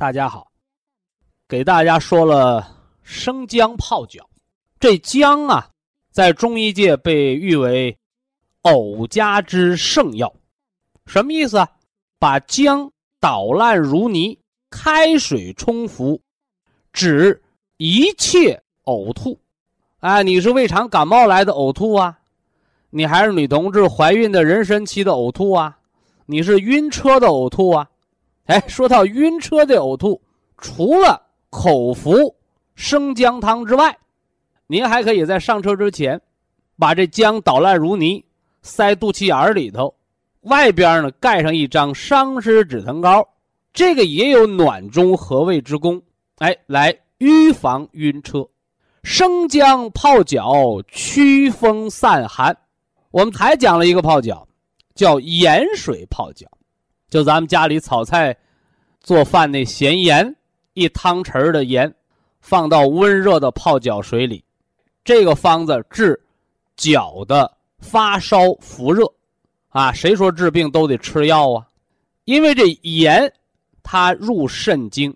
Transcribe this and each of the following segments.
大家好，给大家说了生姜泡脚。这姜啊，在中医界被誉为藕家之圣药。什么意思啊？把姜捣烂如泥，开水冲服，止一切呕吐。哎，你是胃肠感冒来的呕吐啊？你还是女同志怀孕的妊娠期的呕吐啊？你是晕车的呕吐啊？哎，说到晕车的呕吐，除了口服生姜汤之外，您还可以在上车之前，把这姜捣烂如泥，塞肚脐眼里头，外边呢盖上一张伤湿止疼膏，这个也有暖中和胃之功。哎，来预防晕车，生姜泡脚驱风散寒。我们还讲了一个泡脚，叫盐水泡脚。就咱们家里炒菜、做饭那咸盐，一汤匙的盐，放到温热的泡脚水里，这个方子治脚的发烧伏热，啊，谁说治病都得吃药啊？因为这盐它入肾经，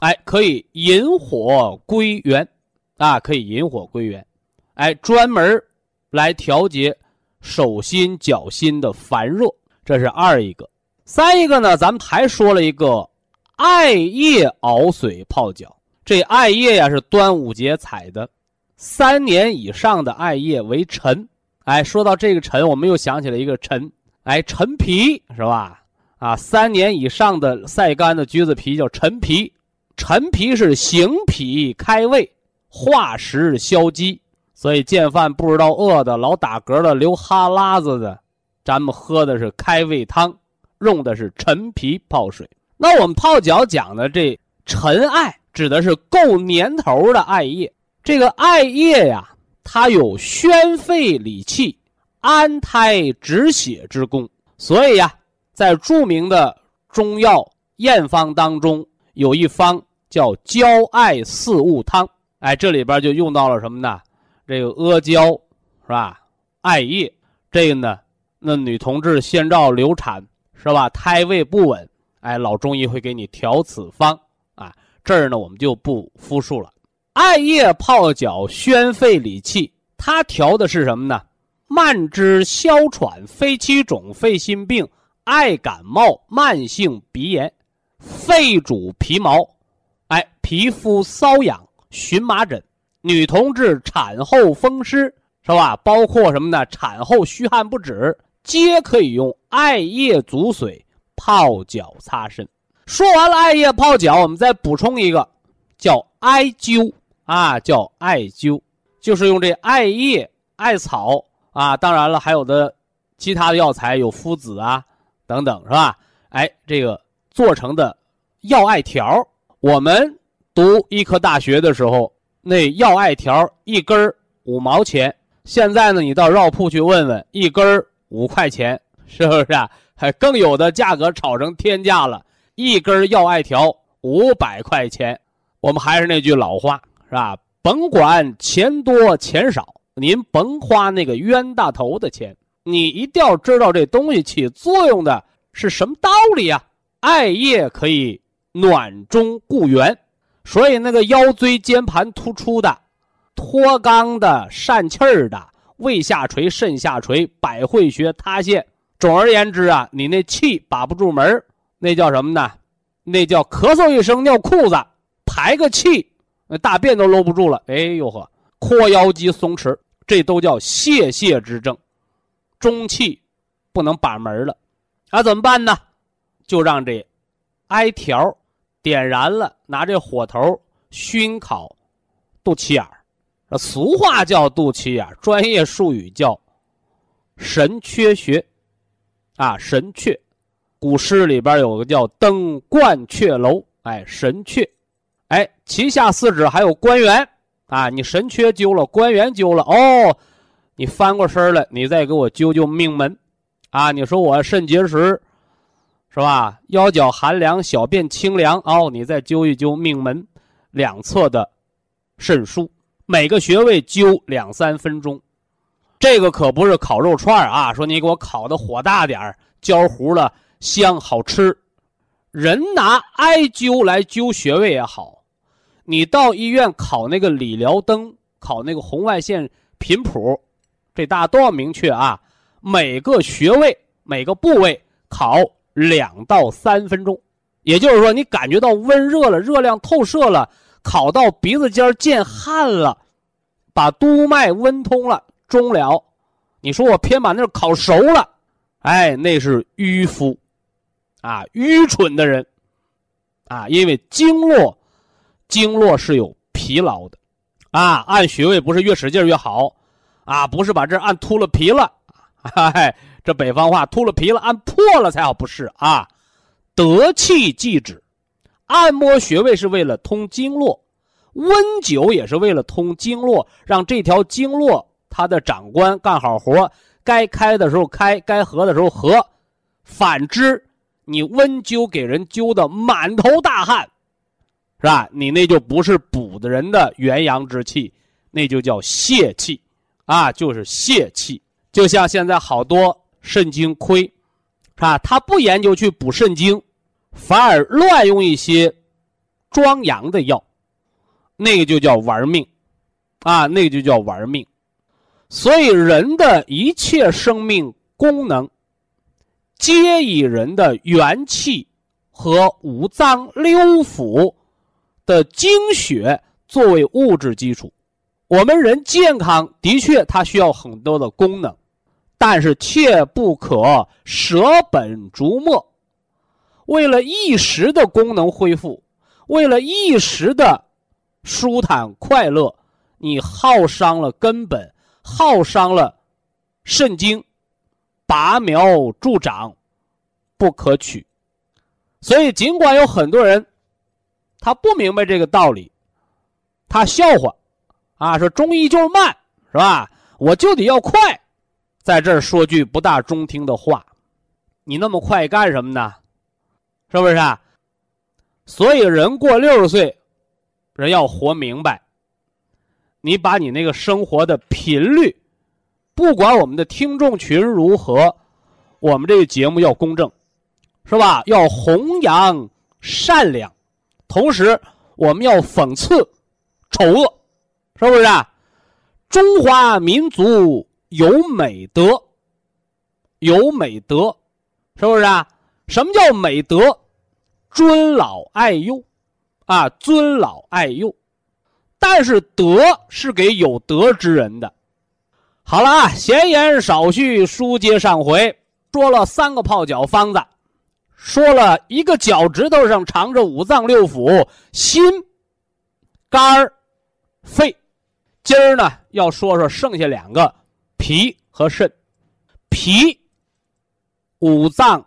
哎，可以引火归元，啊，可以引火归元，哎，专门来调节手心脚心的烦热，这是二一个。三一个呢，咱们还说了一个艾叶熬水泡脚。这艾叶呀是端午节采的，三年以上的艾叶为陈。哎，说到这个陈，我们又想起了一个陈，哎，陈皮是吧？啊，三年以上的晒干的橘子皮叫陈皮。陈皮是行脾开胃、化食消积，所以见饭不知道饿的、老打嗝的、流哈喇子的，咱们喝的是开胃汤。用的是陈皮泡水。那我们泡脚讲的这陈艾，指的是够年头的艾叶。这个艾叶呀，它有宣肺理气、安胎止血之功。所以呀，在著名的中药验方当中，有一方叫焦艾四物汤。哎，这里边就用到了什么呢？这个阿胶是吧？艾叶。这个呢，那女同志先兆流产。是吧？胎位不稳，哎，老中医会给你调此方啊。这儿呢，我们就不复述了。艾叶泡脚宣肺理气，它调的是什么呢？慢支、哮喘、肺气肿、肺心病、爱感冒、慢性鼻炎、肺主皮毛，哎，皮肤瘙痒、荨麻疹，女同志产后风湿，是吧？包括什么呢？产后虚汗不止。皆可以用艾叶煮水泡脚擦身。说完了艾叶泡脚，我们再补充一个，叫艾灸啊，叫艾灸，就是用这艾叶、艾草啊，当然了，还有的其他的药材，有附子啊等等，是吧？哎，这个做成的药艾条，我们读医科大学的时候，那药艾条一根五毛钱，现在呢，你到药铺去问问，一根五块钱是不是啊？还更有的价格炒成天价了，一根药艾条五百块钱。我们还是那句老话，是吧？甭管钱多钱少，您甭花那个冤大头的钱，你一定要知道这东西起作用的是什么道理啊？艾叶可以暖中固元，所以那个腰椎间盘突出的、脱肛的、疝气儿的。胃下垂、肾下垂、百会穴塌陷，总而言之啊，你那气把不住门那叫什么呢？那叫咳嗽一声尿裤子，排个气，那大便都搂不住了。哎呦呵，阔腰肌松弛，这都叫泄泻之症，中气不能把门了，那怎么办呢？就让这艾条点燃了，拿这火头熏烤肚脐眼儿，俗话叫肚脐眼专业术语叫神阙穴，啊，神阙。古诗里边有个叫“登鹳雀楼”，哎，神阙，哎，脐下四指还有关元，啊，你神阙灸了，关元灸了，哦，你翻过身来，你再给我灸灸命门，啊，你说我肾结石。是吧？腰脚寒凉，小便清凉哦。你再灸一灸命门两侧的肾腧，每个穴位灸两三分钟。这个可不是烤肉串啊！说你给我烤的火大点儿焦糊了，香好吃。人拿艾灸来灸穴位也好，你到医院烤那个理疗灯，烤那个红外线频谱，这大家都要明确啊。每个穴位、每个部位烤。两到三分钟，也就是说，你感觉到温热了，热量透射了，烤到鼻子尖见汗了，把督脉温通了，中了。你说我偏把那烤熟了，哎，那是迂夫，啊，愚蠢的人，啊，因为经络，经络是有疲劳的，啊，按穴位不是越使劲越好，啊，不是把这按秃了皮了，嗨。这北方话，秃了皮了，按破了才好，不是啊？得气即止，按摩穴位是为了通经络，温灸也是为了通经络，让这条经络它的长官干好活，该开的时候开，该合的时候合。反之，你温灸给人灸的满头大汗，是吧？你那就不是补的人的元阳之气，那就叫泄气，啊，就是泄气。就像现在好多。肾精亏，是吧？他不研究去补肾精，反而乱用一些壮阳的药，那个就叫玩命，啊，那个就叫玩命。所以人的一切生命功能，皆以人的元气和五脏六腑的精血作为物质基础。我们人健康的确，它需要很多的功能。但是切不可舍本逐末，为了一时的功能恢复，为了一时的舒坦快乐，你耗伤了根本，耗伤了肾精，拔苗助长，不可取。所以，尽管有很多人他不明白这个道理，他笑话啊，说中医就是慢，是吧？我就得要快。在这儿说句不大中听的话，你那么快干什么呢？是不是啊？所以人过六十岁，人要活明白。你把你那个生活的频率，不管我们的听众群如何，我们这个节目要公正，是吧？要弘扬善良，同时我们要讽刺丑恶，是不是啊？中华民族。有美德，有美德，是不是啊？什么叫美德？尊老爱幼，啊，尊老爱幼。但是德是给有德之人的。好了啊，闲言少叙，书接上回，说了三个泡脚方子，说了一个脚趾头上藏着五脏六腑，心、肝、肺。今儿呢，要说说剩下两个。脾和肾，脾五脏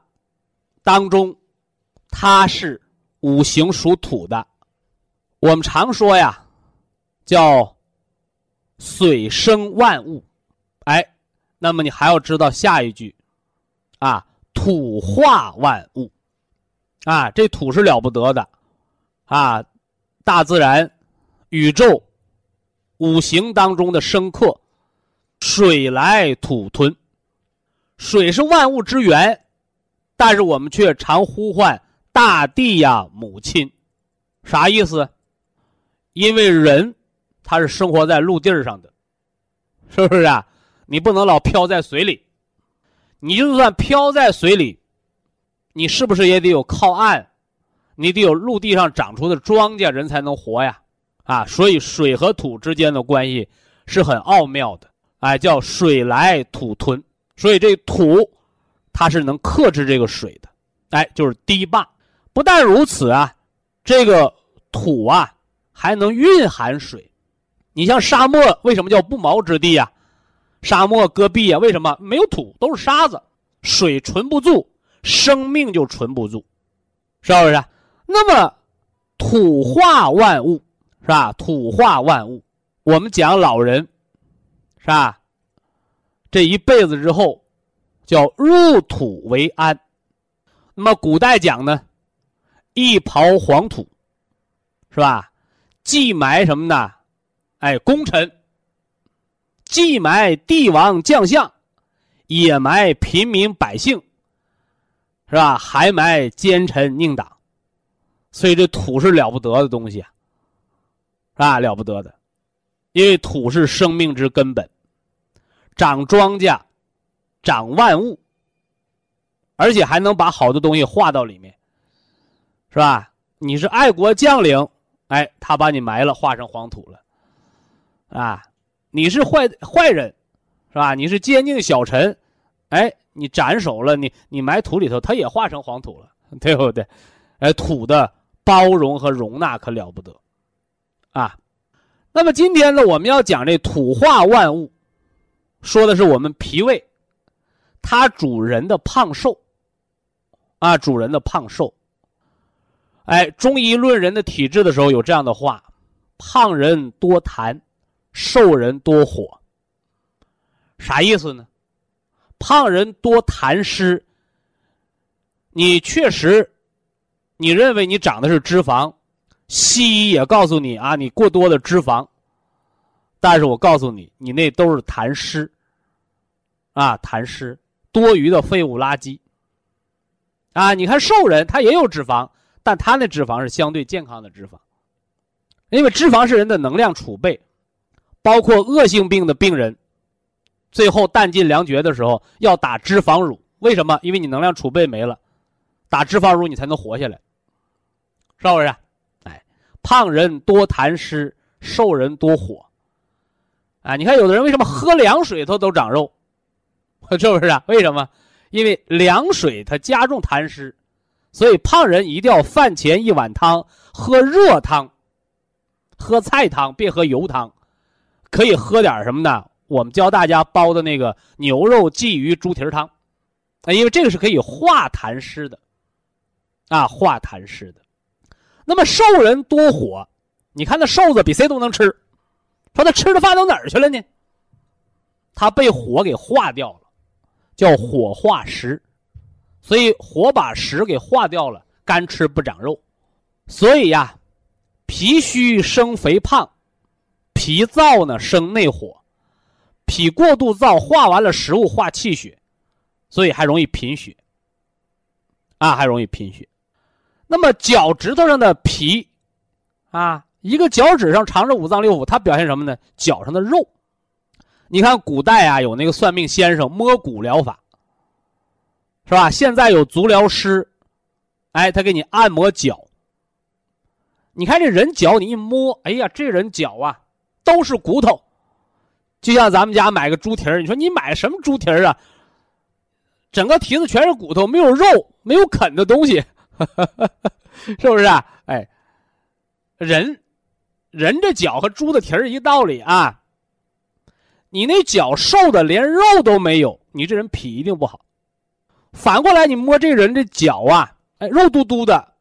当中，它是五行属土的。我们常说呀，叫水生万物。哎，那么你还要知道下一句啊，土化万物。啊，这土是了不得的啊，大自然、宇宙、五行当中的生克。水来土吞，水是万物之源，但是我们却常呼唤大地呀母亲，啥意思？因为人他是生活在陆地上的，是不是啊？你不能老漂在水里，你就算漂在水里，你是不是也得有靠岸，你得有陆地上长出的庄稼，人才能活呀，啊，所以水和土之间的关系是很奥妙的，哎，叫水来土吞，所以这土它是能克制这个水的，哎，就是堤坝。不但如此啊，这个土啊还能蕴含水。你像沙漠，为什么叫不毛之地呀？沙漠戈壁呀，为什么没有土，都是沙子，水存不住，生命就存不住，是不是？那么土化万物，是吧？土化万物，我们讲老人，是吧？这一辈子之后，叫入土为安。那么古代讲呢，一刨黄土，是吧？既埋什么呢？哎，功臣。既埋帝王将相，也埋平民百姓，是吧？还埋奸臣佞党，所以这土是了不得的东西啊，是吧？了不得的，因为土是生命之根本，长庄稼，长万物，而且还能把好的东西化到里面，是吧？你是爱国将领，哎，他把你埋了，化成黄土了，啊。你是坏坏人，是吧？你是奸佞小臣，哎，你斩首了，你你埋土里头，他也化成黄土了，对不对？哎，土的包容和容纳可了不得，啊。那么今天呢，我们要讲这土化万物，说的是我们脾胃，它主人的胖瘦，啊，主人的胖瘦。哎，中医论人的体质的时候有这样的话：胖人多痰。瘦人多火，啥意思呢？胖人多痰湿。你确实，你认为你长的是脂肪，西医也告诉你啊，你过多的脂肪。但是我告诉你，你那都是痰湿，啊，痰湿，多余的废物垃圾。啊，你看瘦人他也有脂肪，但他那脂肪是相对健康的脂肪，因为脂肪是人的能量储备。包括恶性病的病人，最后弹尽粮绝的时候要打脂肪乳，为什么？因为你能量储备没了，打脂肪乳你才能活下来，是不是？哎，胖人多痰湿，瘦人多火。啊，你看有的人为什么喝凉水他都长肉，是不是啊？为什么？因为凉水它加重痰湿，所以胖人一定要饭前一碗汤喝热汤，喝菜汤别喝油汤。可以喝点什么呢？我们教大家煲的那个牛肉鲫鱼猪蹄汤，啊，因为这个是可以化痰湿的，啊，化痰湿的。那么瘦人多火，你看那瘦子比谁都能吃，说他吃的饭都哪儿去了呢？他被火给化掉了，叫火化食，所以火把食给化掉了，干吃不长肉，所以呀，脾虚生肥胖。脾燥呢生内火，脾过度燥化完了食物化气血，所以还容易贫血。啊，还容易贫血。那么脚趾头上的皮，啊，一个脚趾上藏着五脏六腑，它表现什么呢？脚上的肉。你看古代啊，有那个算命先生摸骨疗法，是吧？现在有足疗师，哎，他给你按摩脚。你看这人脚，你一摸，哎呀，这人脚啊。都是骨头，就像咱们家买个猪蹄儿，你说你买什么猪蹄儿啊？整个蹄子全是骨头，没有肉，没有啃的东西，是不是啊？哎，人，人这脚和猪的蹄儿一道理啊。你那脚瘦的连肉都没有，你这人脾一定不好。反过来，你摸这人这脚啊，哎，肉嘟嘟的，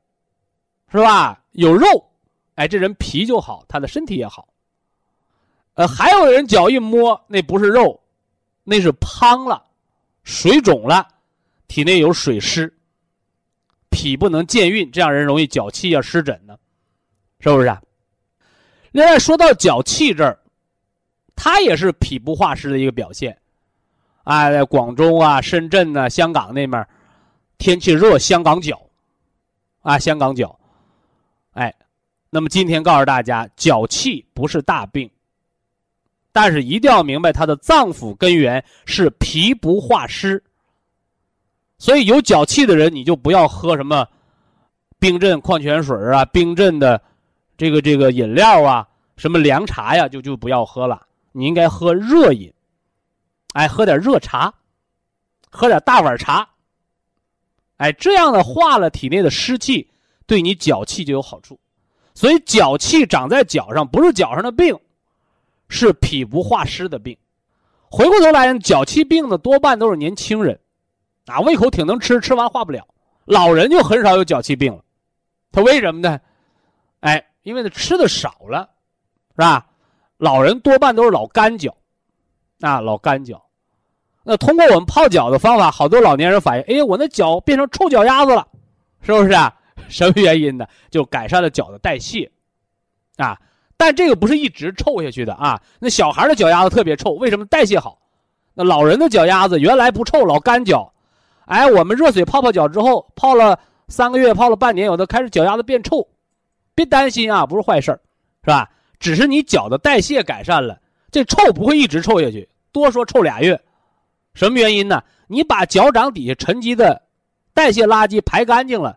是吧？有肉，哎，这人脾就好，他的身体也好。呃，还有人脚一摸，那不是肉，那是胖了，水肿了，体内有水湿，脾不能健运，这样人容易脚气啊、湿疹呢，是不是？啊？另外说到脚气这儿，它也是脾不化湿的一个表现，啊，在广州啊、深圳呐、香港那面，天气热，香港脚，啊，香港脚，哎，那么今天告诉大家，脚气不是大病。但是一定要明白，它的脏腑根源是脾不化湿。所以有脚气的人，你就不要喝什么冰镇矿泉水啊，冰镇的这个这个饮料啊，什么凉茶呀，就就不要喝了。你应该喝热饮，哎，喝点热茶，喝点大碗茶，哎，这样的化了体内的湿气，对你脚气就有好处。所以脚气长在脚上，不是脚上的病，是脾不化湿的病。回过头来，脚气病的多半都是年轻人，啊，胃口挺能吃，吃完化不了。老人就很少有脚气病了，他为什么呢？哎，因为他吃的少了，是吧？老人多半都是老干脚，啊，老干脚。那通过我们泡脚的方法，好多老年人反映，哎，我那脚变成臭脚丫子了，是不是啊？什么原因呢？就改善了脚的代谢，啊，但这个不是一直臭下去的啊。那小孩的脚丫子特别臭，为什么？代谢好。那老人的脚丫子原来不臭，老干脚。哎，我们热水泡泡脚之后，泡了三个月，泡了半年，有的开始脚丫子变臭，别担心啊，不是坏事儿是吧？只是你脚的代谢改善了，这臭不会一直臭下去，多说臭俩月。什么原因呢？你把脚掌底下沉积的代谢垃圾排干净了，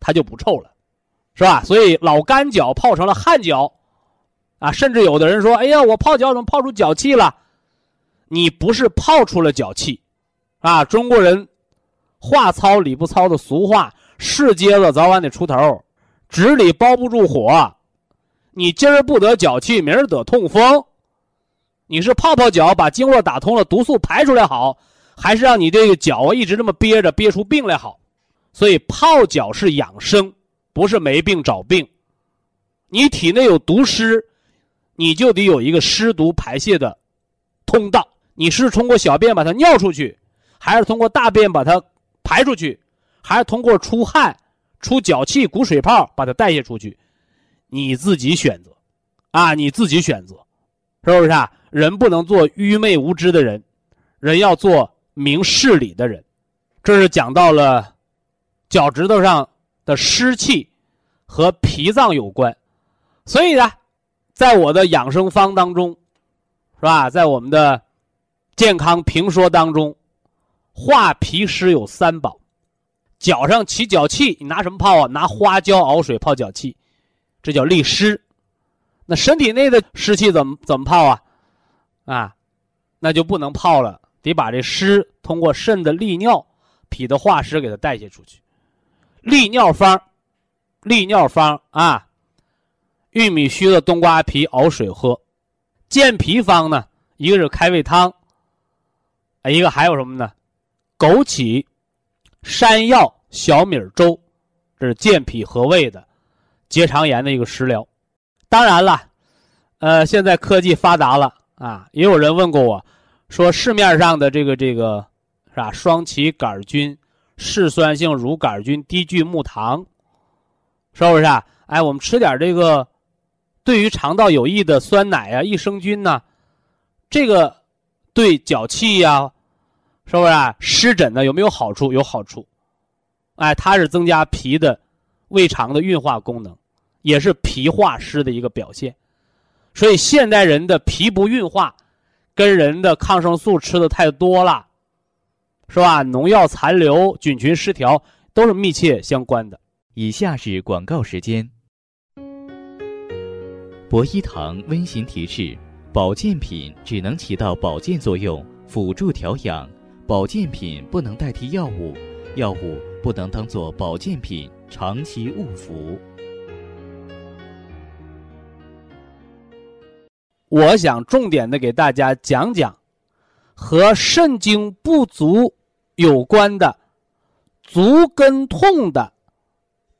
它就不臭了，是吧？所以老干脚泡成了汗脚，啊，甚至有的人说：“哎呀，我泡脚怎么泡出脚气了？”你不是泡出了脚气，啊，中国人。话糙理不糙的俗话，是疖子早晚得出头，纸里包不住火。你今儿不得脚气，明儿得痛风。你是泡泡脚把经络打通了，毒素排出来好，还是让你这个脚一直这么憋着，憋出病来好？所以泡脚是养生，不是没病找病。你体内有毒湿，你就得有一个湿毒排泄的通道。你是通过小便把它尿出去，还是通过大便把它？排出去，还是通过出汗、出脚气、鼓水泡把它代谢出去，你自己选择，啊，你自己选择，是不是啊？人不能做愚昧无知的人，人要做明事理的人。这是讲到了脚趾头上的湿气和脾脏有关，所以呢，在我的养生方当中，是吧？在我们的健康评说当中。化脾湿有三宝，脚上起脚气，你拿什么泡啊？拿花椒熬水泡脚气，这叫利湿。那身体内的湿气怎么怎么泡啊？啊，那就不能泡了，得把这湿通过肾的利尿、脾的化湿给它代谢出去。利尿方，利尿方啊，玉米须的冬瓜皮熬水喝。健脾方呢，一个是开胃汤，一个还有什么呢？枸杞、山药、小米粥，这是健脾和胃的结肠炎的一个食疗。当然了，呃，现在科技发达了啊，也有人问过我，说市面上的这个这个是吧？双歧杆菌、嗜酸性乳杆菌、低聚木糖，是不是啊？哎，我们吃点这个对于肠道有益的酸奶啊、益生菌呐，这个对脚气呀。是不是啊？湿疹呢有没有好处？有好处，哎，它是增加脾的胃肠的运化功能，也是脾化湿的一个表现。所以现代人的脾不运化，跟人的抗生素吃的太多了，是吧？农药残留、菌群失调都是密切相关的。以下是广告时间。博一堂温馨提示：保健品只能起到保健作用，辅助调养。保健品不能代替药物，药物不能当做保健品长期误服。我想重点的给大家讲讲和肾精不足有关的足跟痛的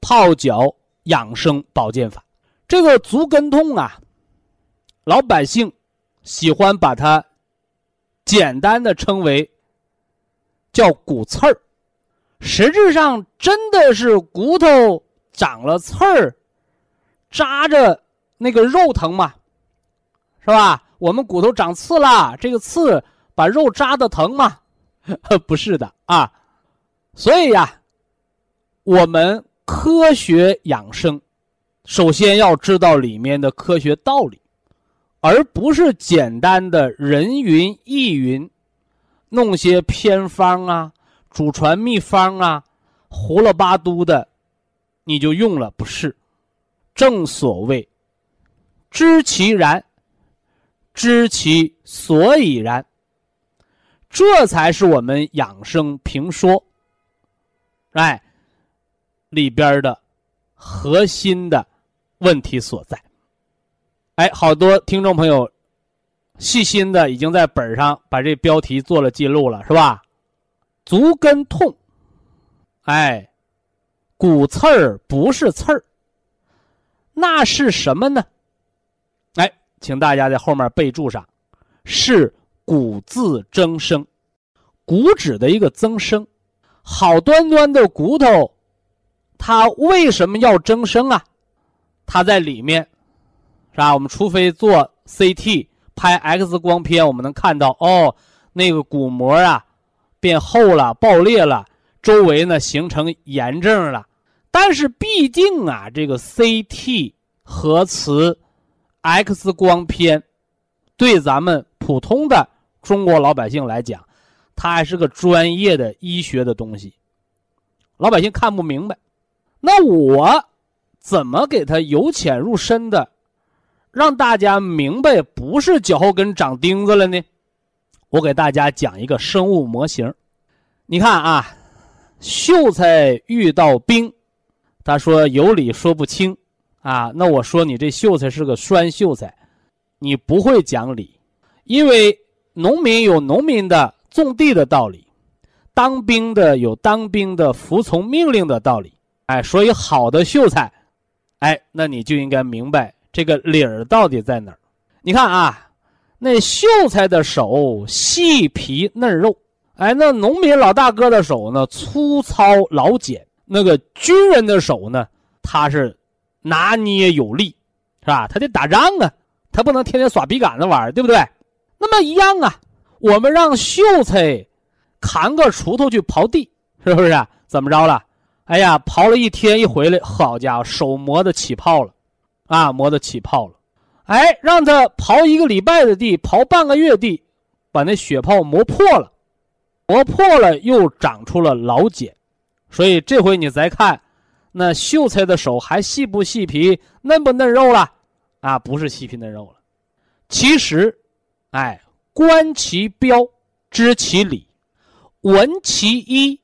泡脚养生保健法。这个足跟痛啊，老百姓喜欢把它简单的称为。叫骨刺儿，实质上真的是骨头长了刺儿，扎着那个肉疼吗？是吧？我们骨头长刺了，这个刺把肉扎的疼吗？不是的啊。所以呀，我们科学养生，首先要知道里面的科学道理，而不是简单的人云亦云。弄些偏方啊，祖传秘方啊，胡了八都的，你就用了，不是？正所谓，知其然，知其所以然，这才是我们养生评说，哎，里边的核心的问题所在。哎，好多听众朋友细心的已经在本上把这标题做了记录了，是吧？足跟痛，哎，骨刺儿不是刺儿。那是什么呢？请大家在后面备注上，是骨质增生，骨质的一个增生。好端端的骨头，它为什么要增生啊？它在里面，是吧？我们除非做 CT 拍 X 光片，我们能看到哦，那个骨膜啊变厚了、爆裂了，周围呢形成炎症了。但是毕竟啊，这个 CT 核磁 X 光片，对咱们普通的中国老百姓来讲，它还是个专业的医学的东西，老百姓看不明白。那我怎么给他由浅入深的，让大家明白不是脚后跟长钉子了呢？我给大家讲一个生物模型，你看啊，秀才遇到兵。他说有理说不清，啊，那我说你这秀才是个酸秀才，你不会讲理，因为农民有农民的种地的道理，当兵的有当兵的服从命令的道理，哎，所以好的秀才，哎，那你就应该明白这个理儿到底在哪儿。你看啊，那秀才的手细皮嫩肉，哎，那农民老大哥的手呢粗糙老茧。那个军人的手呢，他是拿捏有力，是吧？他得打仗啊，他不能天天耍笔杆子玩，对不对？那么一样啊，我们让秀才扛个锄头去刨地，是不是？怎么着了？哎呀，刨了一天一回来，好家伙，手磨得起泡了，啊，磨得起泡了。哎，让他刨一个礼拜的地，刨半个月地，把那血泡磨破了，磨破了又长出了老茧。所以这回你再看，那秀才的手还细不细皮、嫩不嫩肉了？啊，不是细皮嫩肉了。其实，哎，观其标，知其理；闻其一，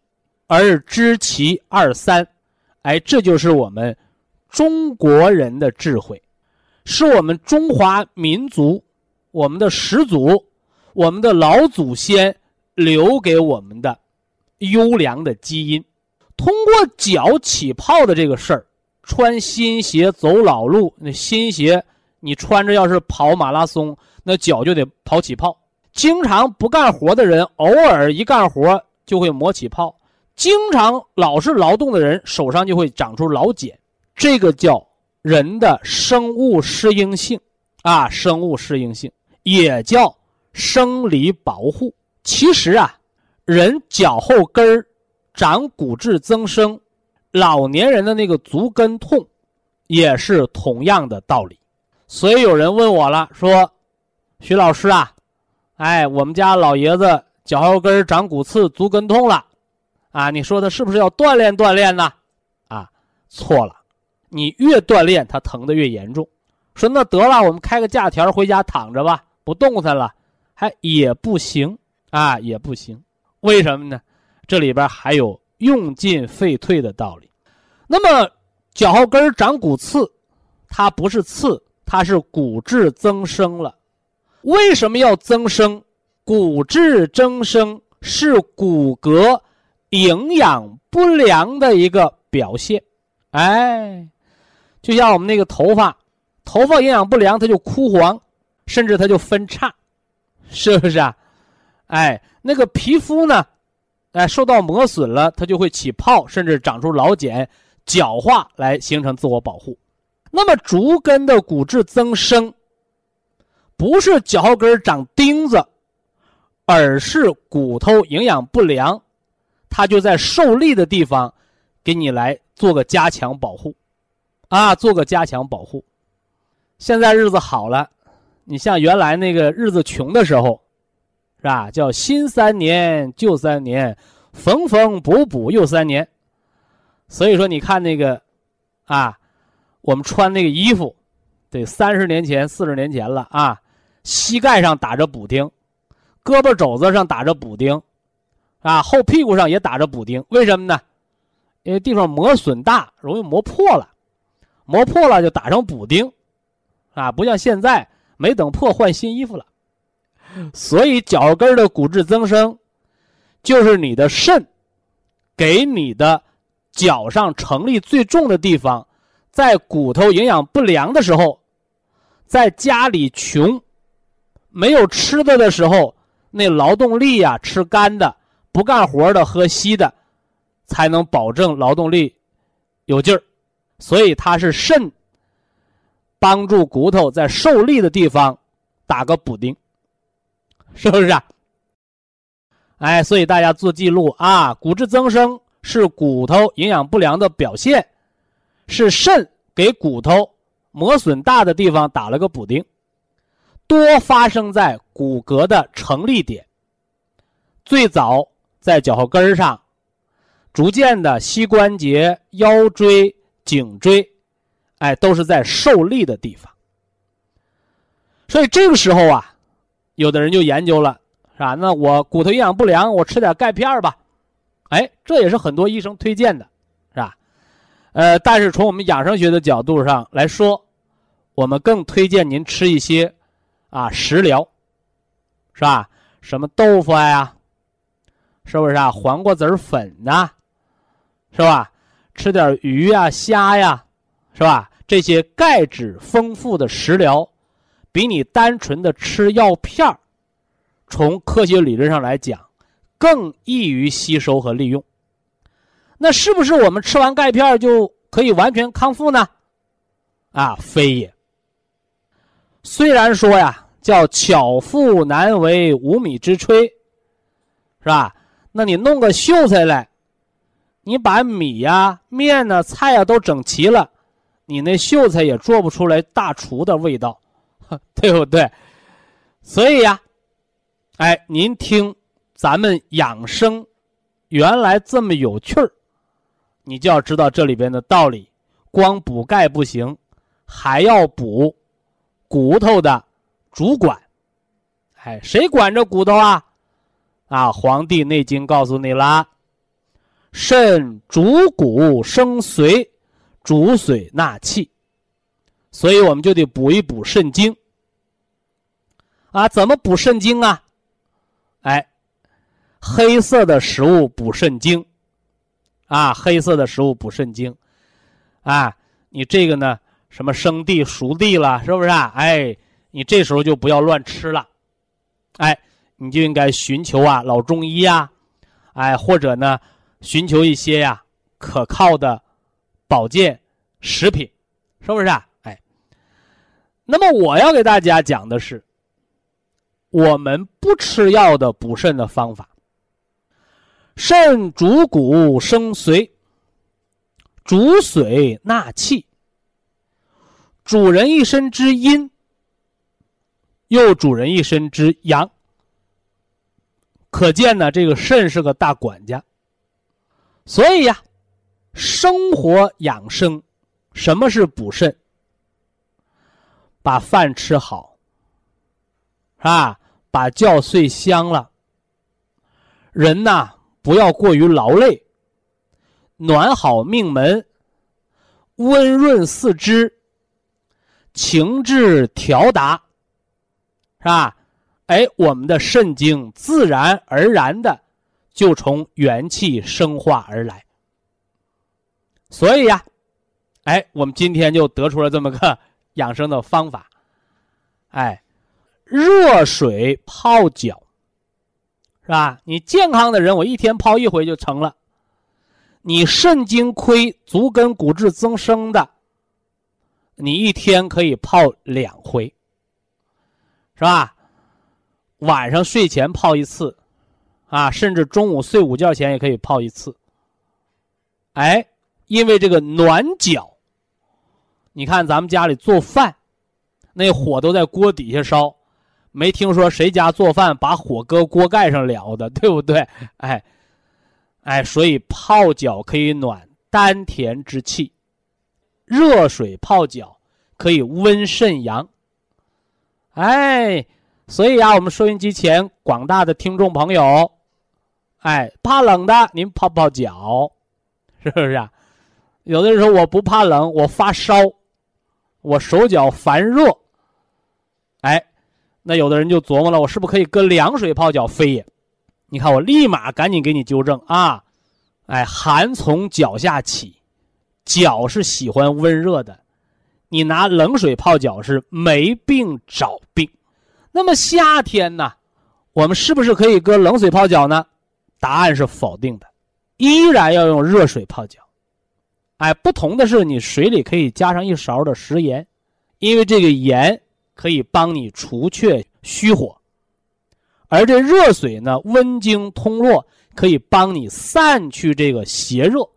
而知其二三。哎，这就是我们中国人的智慧，是我们中华民族、我们的始祖、我们的老祖先留给我们的优良的基因。通过脚起泡的这个事儿，穿新鞋走老路，那新鞋你穿着要是跑马拉松，那脚就得跑起泡。经常不干活的人，偶尔一干活就会磨起泡。经常老是劳动的人，手上就会长出老茧。这个叫人的生物适应性，啊，生物适应性也叫生理保护。其实啊，人脚后跟儿。长骨质增生，老年人的那个足跟痛，也是同样的道理。所以有人问我了，说：“徐老师啊，哎，我们家老爷子脚后跟长骨刺、足跟痛了，啊，你说他是不是要锻炼锻炼呢？”啊，错了，你越锻炼，他疼的越严重。说那得了，我们开个假条回家躺着吧，不动弹了，还也不行啊，也不行。为什么呢？这里边还有用进废退的道理。那么，脚后跟长骨刺，它不是刺，它是骨质增生了。为什么要增生？骨质增生是骨骼营养不良的一个表现。哎，就像我们那个头发，头发营养不良，它就枯黄，甚至它就分叉，是不是啊？哎，那个皮肤呢？哎，受到磨损了，它就会起泡，甚至长出老茧、角化来形成自我保护。那么，足跟的骨质增生，不是脚后跟长钉子，而是骨头营养不良，它就在受力的地方，给你来做个加强保护，啊，做个加强保护。现在日子好了，你像原来那个日子穷的时候。是吧？叫新三年，旧三年，缝缝补补又三年。所以说，你看那个啊，我们穿那个衣服，得三十年前、四十年前了啊，膝盖上打着补丁，胳膊肘子上打着补丁，啊，后屁股上也打着补丁，为什么呢？因为地方磨损大，容易磨破了，磨破了就打成补丁，啊，不像现在没等破换新衣服了。所以脚后跟的骨质增生，就是你的肾给你的。脚上成力最重的地方，在骨头营养不良的时候，在家里穷，没有吃的的时候，那劳动力呀，吃干的，不干活的，喝稀的，才能保证劳动力有劲儿。所以它是肾帮助骨头在受力的地方打个补丁，是不是啊？哎，所以大家做记录啊，骨质增生。是骨头营养不良的表现，是肾给骨头磨损大的地方打了个补丁，多发生在骨骼的成立点。最早在脚后跟上，逐渐的膝关节、腰椎、颈椎，哎，都是在受力的地方。所以这个时候啊，有的人就研究了，是吧？那我骨头营养不良，我吃点钙片吧。哎，这也是很多医生推荐的，是吧？呃，但是从我们养生学的角度上来说，我们更推荐您吃一些啊食疗，是吧？什么豆腐呀，是不是啊？黄瓜籽粉呐，是吧？吃点鱼呀、虾呀，是吧？这些钙质丰富的食疗，比你单纯的吃药片儿，从科学理论上来讲。更易于吸收和利用，那是不是我们吃完钙片就可以完全康复呢？啊，非也。虽然说呀，叫巧妇难为无米之炊，是吧？那你弄个秀才来，你把米呀、面呢、菜呀都整齐了，你那秀才也做不出来大厨的味道，对不对？所以呀，哎，您听。咱们养生，原来这么有趣儿，你就要知道这里边的道理。光补钙不行，还要补骨头的主管。哎，谁管着骨头啊？啊，《黄帝内经》告诉你啦，肾主骨生髓，主髓纳气，所以我们就得补一补肾精。啊，怎么补肾精啊？哎。黑色的食物补肾精，啊，黑色的食物补肾精，啊，你这个呢，什么生地、熟地了，是不是啊？哎，你这时候就不要乱吃了，哎，你就应该寻求啊老中医呀，哎，或者呢，寻求一些呀可靠的保健食品，是不是啊？那么我要给大家讲的是，我们不吃药的补肾的方法。肾主骨生髓，主髓纳气，主人一身之阴，又主人一身之阳。可见呢，这个肾是个大管家。所以呀，生活养生，什么是补肾？把饭吃好，是吧？把觉睡香了，人呐。不要过于劳累，暖好命门，温润四肢，情志调达，是吧？哎，我们的肾经自然而然的就从元气生化而来。所以呀，哎，我们今天就得出了这么个养生的方法，哎，热水泡脚。是吧？你健康的人，我一天泡一回就成了。你肾精亏、足跟骨质增生的，你一天可以泡两回，是吧？晚上睡前泡一次，啊，甚至中午睡午觉前也可以泡一次。哎，因为这个暖脚，你看咱们家里做饭，那火都在锅底下烧。没听说谁家做饭把火搁锅盖上燎的，对不对？哎，哎，所以泡脚可以暖丹田之气，热水泡脚可以温肾阳。哎，所以啊，我们收音机前广大的听众朋友，哎，怕冷的您泡泡脚，是不是啊？有的人说我不怕冷，我发烧，我手脚烦热。哎，那有的人就琢磨了，我是不是可以搁凉水泡脚？非也，你看我立马赶紧给你纠正啊！哎，寒从脚下起，脚是喜欢温热的。你拿冷水泡脚是没病找病，那么夏天呢，我们是不是可以搁冷水泡脚呢？答案是否定的，依然要用热水泡脚。哎，不同的是，你水里可以加上一勺的食盐，因为这个盐可以帮你除却虚火，而这热水呢，温经通络，可以帮你散去这个邪热。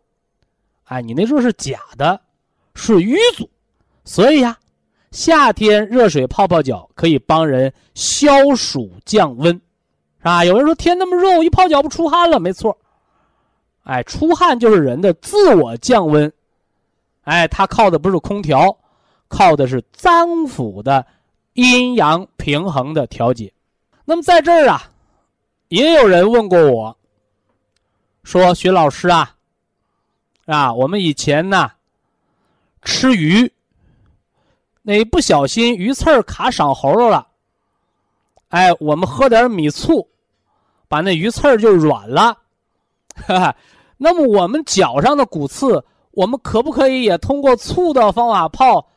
哎，你那热是假的，是瘀阻。所以呀，夏天热水泡泡脚可以帮人消暑降温，是吧？有人说天那么热，我一泡脚不出汗了？没错，哎，出汗就是人的自我降温，哎，它靠的不是空调，靠的是脏腑的阴阳平衡的调节。那么在这儿啊，也有人问过我，说徐老师啊，啊，我们以前呢吃鱼。那一不小心鱼刺儿卡伤喉咙了，哎，我们喝点米醋，把那鱼刺儿就软了。哈哈，那么我们脚上的骨刺，我们可不可以也通过醋的方法泡，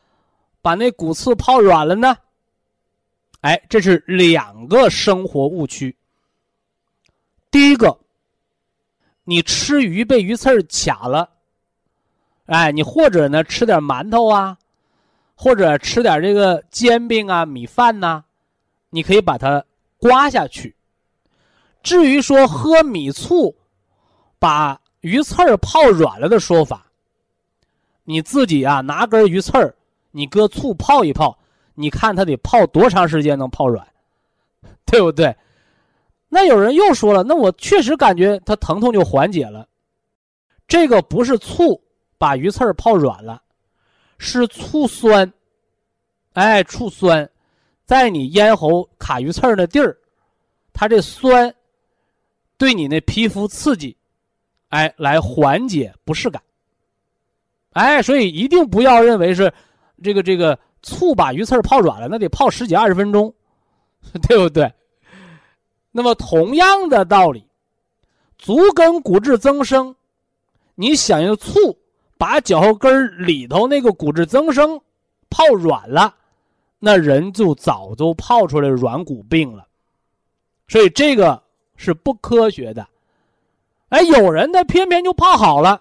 把那骨刺泡软了呢？哎，这是两个生活误区。第一个，你吃鱼被鱼刺儿卡了，哎，你或者呢吃点馒头啊。或者吃点这个煎饼啊、米饭呐，你可以把它刮下去。至于说喝米醋把鱼刺儿泡软了的说法，你自己啊拿根鱼刺儿，你搁醋泡一泡，你看它得泡多长时间能泡软，对不对？那有人又说了，那我确实感觉它疼痛就缓解了，这个不是醋把鱼刺儿泡软了。是醋酸，哎，醋酸，在你咽喉卡鱼刺儿的地儿，它这酸对你那皮肤刺激，哎，来缓解不适感。哎，所以一定不要认为是这个这个醋把鱼刺泡软了，那得泡十几二十分钟，对不对？那么同样的道理，足跟骨质增生，你想用醋。把脚后跟里头那个骨质增生泡软了，那人就早都泡出来软骨病了，所以这个是不科学的。哎，有人他偏偏就泡好了，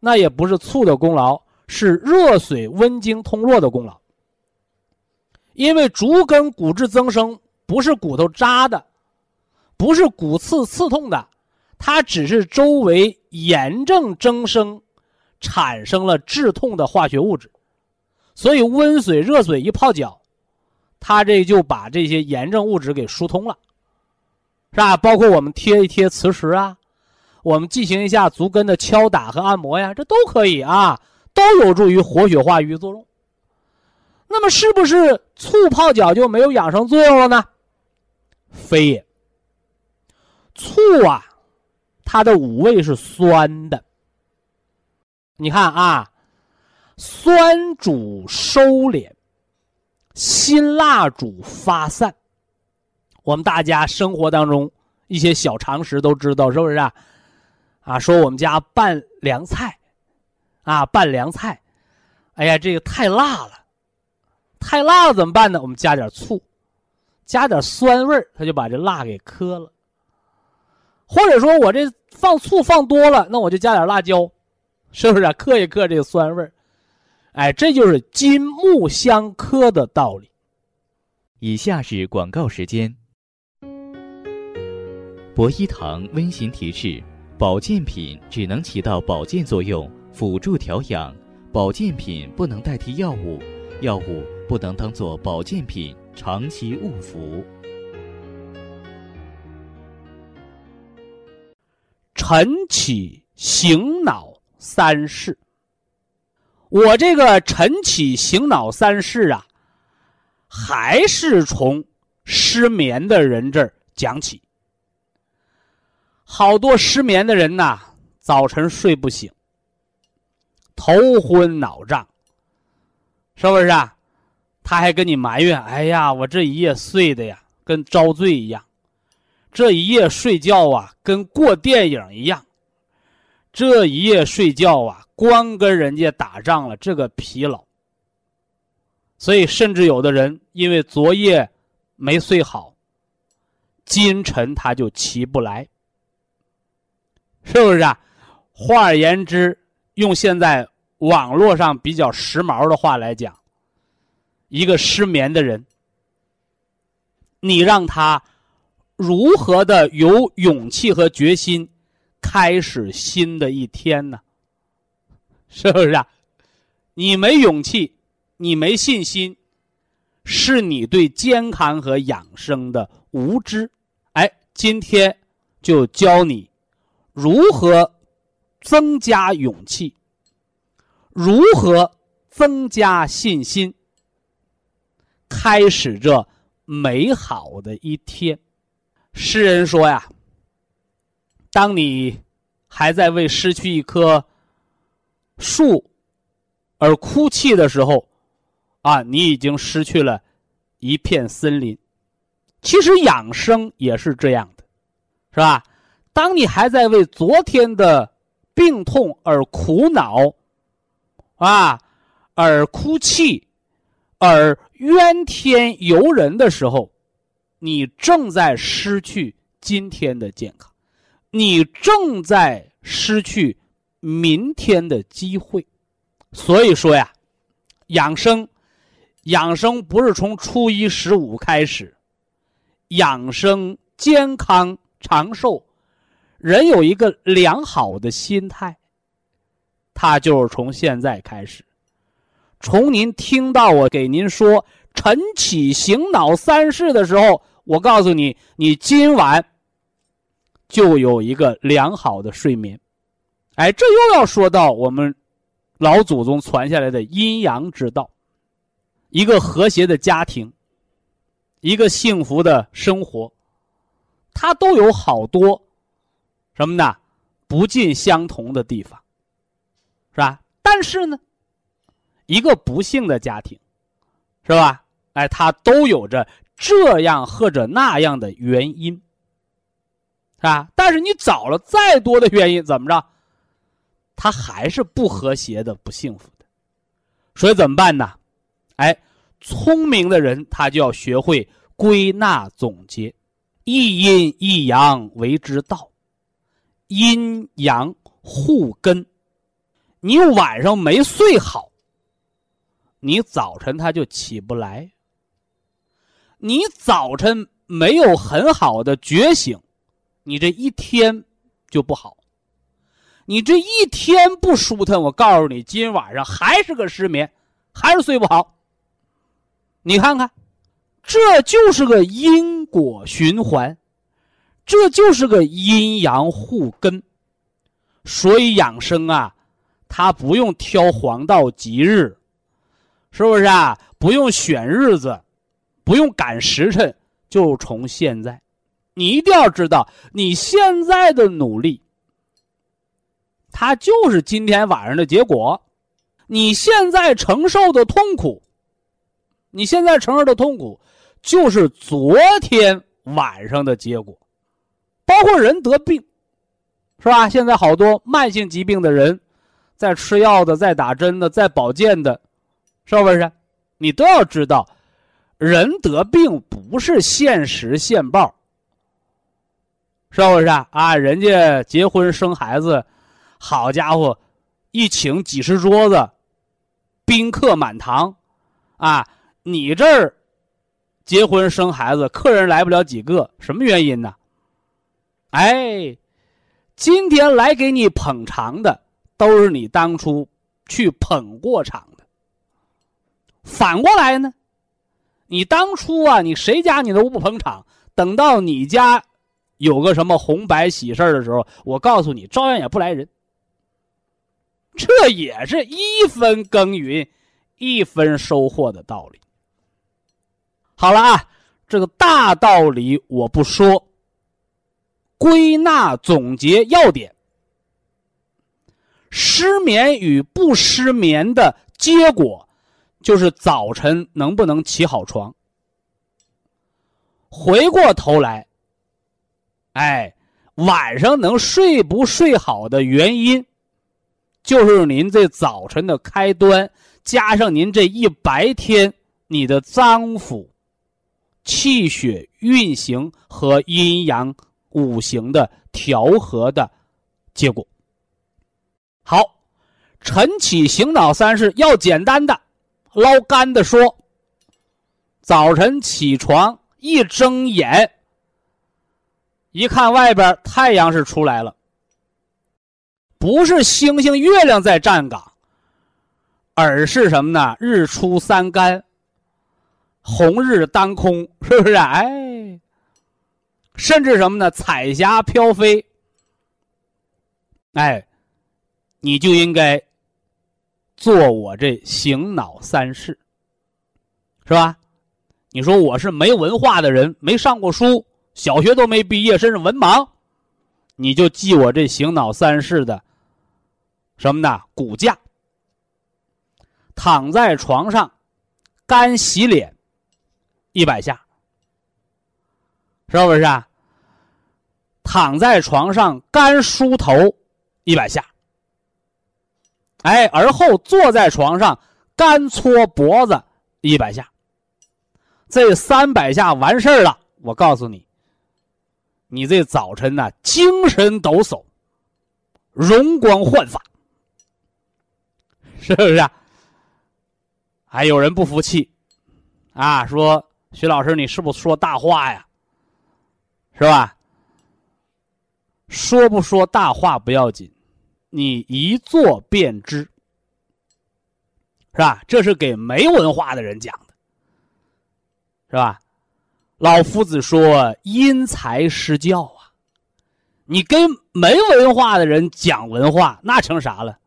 那也不是醋的功劳，是热水温经通络的功劳。因为足跟骨质增生不是骨头扎的，不是骨刺刺痛的，它只是周围炎症增生。产生了致痛的化学物质，所以温水、热水一泡脚，它这就把这些炎症物质给疏通了，是吧？包括我们贴一贴磁石啊，我们进行一下足跟的敲打和按摩呀，这都可以啊，都有助于活血化瘀作用。那么，是不是醋泡脚就没有养生作用了呢？非也。醋啊，它的五味是酸的。你看啊，酸主收敛，辛辣主发散。我们大家生活当中一些小常识都知道，是不是啊？啊，说我们家拌凉菜，啊，拌凉菜，哎呀，这个太辣了，太辣了怎么办呢？我们加点醋，加点酸味儿，它就把这辣给磕了。或者说我这放醋放多了，那我就加点辣椒。是不是啊？克一克这个酸味儿，哎，这就是金木相克的道理。以下是广告时间。博一堂温馨提示：保健品只能起到保健作用，辅助调养；保健品不能代替药物，药物不能当做保健品长期误服。晨起醒脑。三事，我这个晨起醒脑三式啊，还是从失眠的人这儿讲起。好多失眠的人呐，早晨睡不醒，头昏脑胀，是不是啊？他还跟你埋怨：“哎呀，我这一夜睡的呀，跟遭罪一样；这一夜睡觉啊，跟过电影一样；这一夜睡觉啊。”光跟人家打仗了，这个疲劳，所以甚至有的人因为昨夜没睡好，今晨他就起不来，是不是啊？换而言之，用现在网络上比较时髦的话来讲，一个失眠的人，你让他如何的有勇气和决心开始新的一天呢？是不是啊？你没勇气，你没信心，是你对健康和养生的无知。哎，今天就教你如何增加勇气，如何增加信心，开始这美好的一天。诗人说呀：“当你还在为失去一棵。”树，而哭泣的时候，啊，你已经失去了一片森林。其实养生也是这样的，是吧？当你还在为昨天的病痛而苦恼，啊，而哭泣，而怨天尤人的时候，你正在失去今天的健康，你正在失去。明天的机会，所以说呀，养生，养生不是从初一十五开始，养生健康长寿，人有一个良好的心态，他就是从现在开始，从您听到我给您说晨起醒脑三式的时候，我告诉你，你今晚就有一个良好的睡眠。哎，这又要说到我们老祖宗传下来的阴阳之道，一个和谐的家庭，一个幸福的生活，它都有好多什么呢？不尽相同的地方，是吧？但是呢，一个不幸的家庭，是吧？哎，它都有着这样或者那样的原因，是吧？但是你找了再多的原因，怎么着？他还是不和谐的、不幸福的，所以怎么办呢？哎，聪明的人他就要学会归纳总结，一阴一阳为之道，阴阳互根。你晚上没睡好，你早晨他就起不来；你早晨没有很好的觉醒，你这一天就不好。你这一天不舒坦，我告诉你，今晚上还是个失眠，还是睡不好。你看看，这就是个因果循环，这就是个阴阳互根。所以养生啊，他不用挑黄道吉日，是不是啊？不用选日子，不用赶时辰，就从现在，你一定要知道，你现在的努力。它就是今天晚上的结果，你现在承受的痛苦，你现在承受的痛苦，就是昨天晚上的结果。包括人得病，是吧？现在好多慢性疾病的人，在吃药的，在打针的，在保健的，是不是？你都要知道，人得病不是现实现报，是不是啊？啊，人家结婚生孩子。好家伙，一请几十桌子，宾客满堂，啊！你这儿结婚生孩子，客人来不了几个，什么原因呢？哎，今天来给你捧场的，都是你当初去捧过场的。反过来呢，你当初啊，你谁家你都不捧场，等到你家有个什么红白喜事的时候，我告诉你，照样也不来人。这也是一分耕耘一分收获的道理。好了啊，这个大道理我不说，归纳总结要点：失眠与不失眠的结果，就是早晨能不能起好床。回过头来，哎，晚上能睡不睡好的原因，就是您这早晨的开端，加上您这一白天你的脏腑。气血运行和阴阳五行的调和的结果。好，晨起醒脑三式要简单的，捞干的说。早晨起床一睁眼，一看外边太阳是出来了，不是星星月亮在站岗，而是什么呢？日出三竿。红日当空，是不是？哎，甚至什么呢？彩霞飘飞，哎，你就应该做我这醒脑三式，是吧？你说我是没文化的人，没上过书，小学都没毕业，甚至文盲，你就记我这醒脑三式的什么呢？骨架，躺在床上，干洗脸。一百下，是不是啊？躺在床上干梳头一百下，哎，而后坐在床上干搓脖子一百下。这三百下完事儿了，我告诉你，你这早晨呢，精神抖擞，容光焕发，是不是？啊还有人不服气，啊，说。徐老师，你是不是说大话呀？是吧？说不说大话不要紧，你一做便知，是吧？这是给没文化的人讲的，是吧？老夫子说：“因材施教啊！”你跟没文化的人讲文化，那成啥了？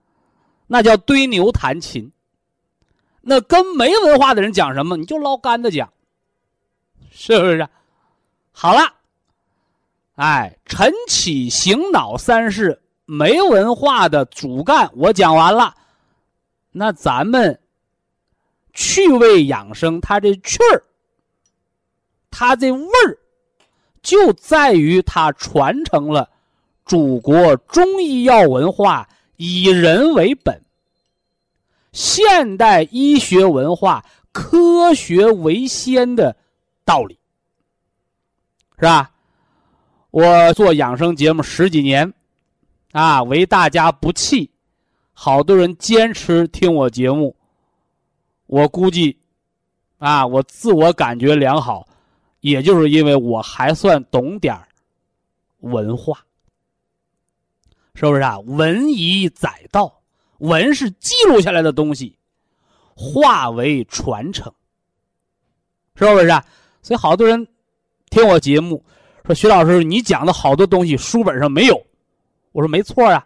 那叫堆牛弹琴。那跟没文化的人讲什么？你就捞干的讲。是不是？好了，哎，晨起醒脑三式没文化的主干我讲完了，那咱们趣味养生，它这趣儿，它这味儿，就在于它传承了祖国中医药文化以人为本，现代医学文化科学为先的。道理是吧？我做养生节目十几年，啊，为大家不弃，好多人坚持听我节目。我估计，啊，我自我感觉良好，也就是因为我还算懂点文化，是不是啊？文以载道，文是记录下来的东西，化为传承，是不是？啊？所以好多人听我节目说：“徐老师，你讲的好多东西书本上没有。”我说：“没错啊，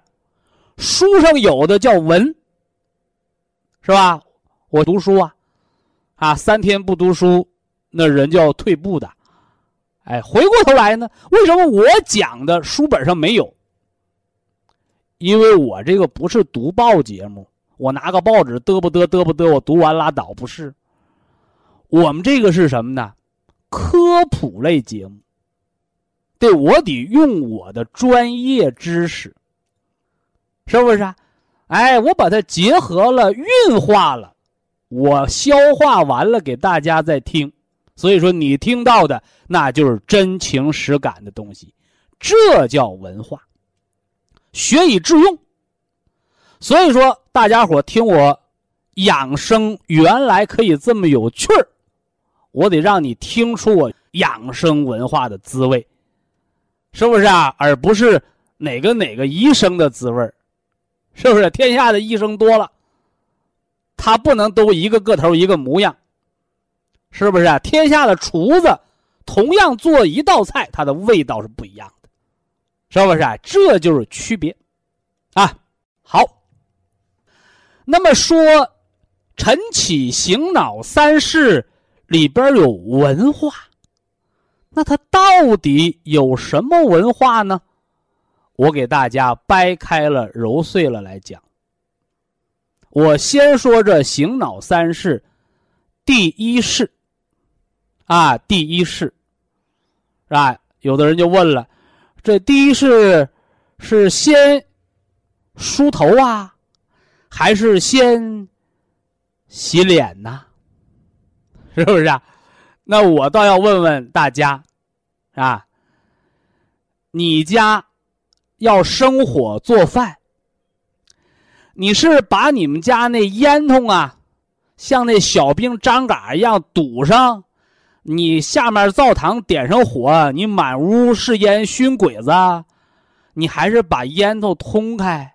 书上有的叫文，是吧？我读书啊，啊，三天不读书，那人就要退步的。哎，回过头来呢，为什么我讲的书本上没有？因为我这个不是读报节目，我拿个报纸嘚不嘚嘚不嘚，我读完拉倒，不是。我们这个是什么呢？”科普类节目，对我得用我的专业知识，是不是啊？哎，我把它结合了、运化了，我消化完了给大家再听。所以说，你听到的那就是真情实感的东西，这叫文化，学以致用。所以说，大家伙听我养生，原来可以这么有趣儿。我得让你听出我养生文化的滋味，是不是啊？而不是哪个哪个医生的滋味是不是？天下的医生多了，他不能都一个个头一个模样，是不是啊？天下的厨子同样做一道菜，它的味道是不一样的，是不是啊？这就是区别，啊，好，那么说，晨起醒脑三式里边有文化，那它到底有什么文化呢？我给大家掰开了揉碎了来讲。我先说这醒脑三式，第一式，啊，第一式，啊，有的人就问了，这第一式是先梳头啊，还是先洗脸呢？是不是啊？那我倒要问问大家，啊，你家要生火做饭？你是把你们家那烟囱啊，像那小兵张嘎一样堵上，你下面灶堂点上火，你满屋是烟熏鬼子，你还是把烟囱通开，